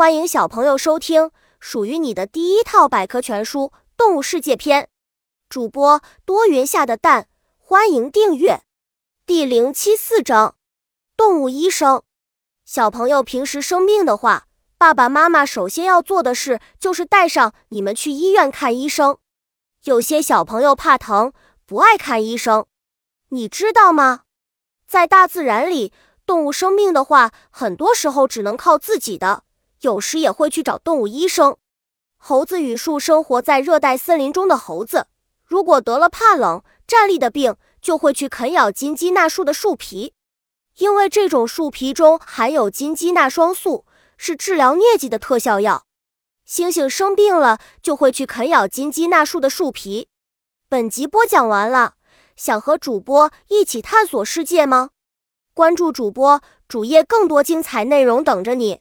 欢迎小朋友收听属于你的第一套百科全书《动物世界》篇。主播多云下的蛋，欢迎订阅。第零七四章：动物医生。小朋友平时生病的话，爸爸妈妈首先要做的事就是带上你们去医院看医生。有些小朋友怕疼，不爱看医生，你知道吗？在大自然里，动物生病的话，很多时候只能靠自己的。有时也会去找动物医生。猴子与树生活在热带森林中的猴子，如果得了怕冷、站立的病，就会去啃咬金鸡纳树的树皮，因为这种树皮中含有金鸡纳霜素，是治疗疟疾的特效药。猩猩生病了，就会去啃咬金鸡纳树的树皮。本集播讲完了，想和主播一起探索世界吗？关注主播主页，更多精彩内容等着你。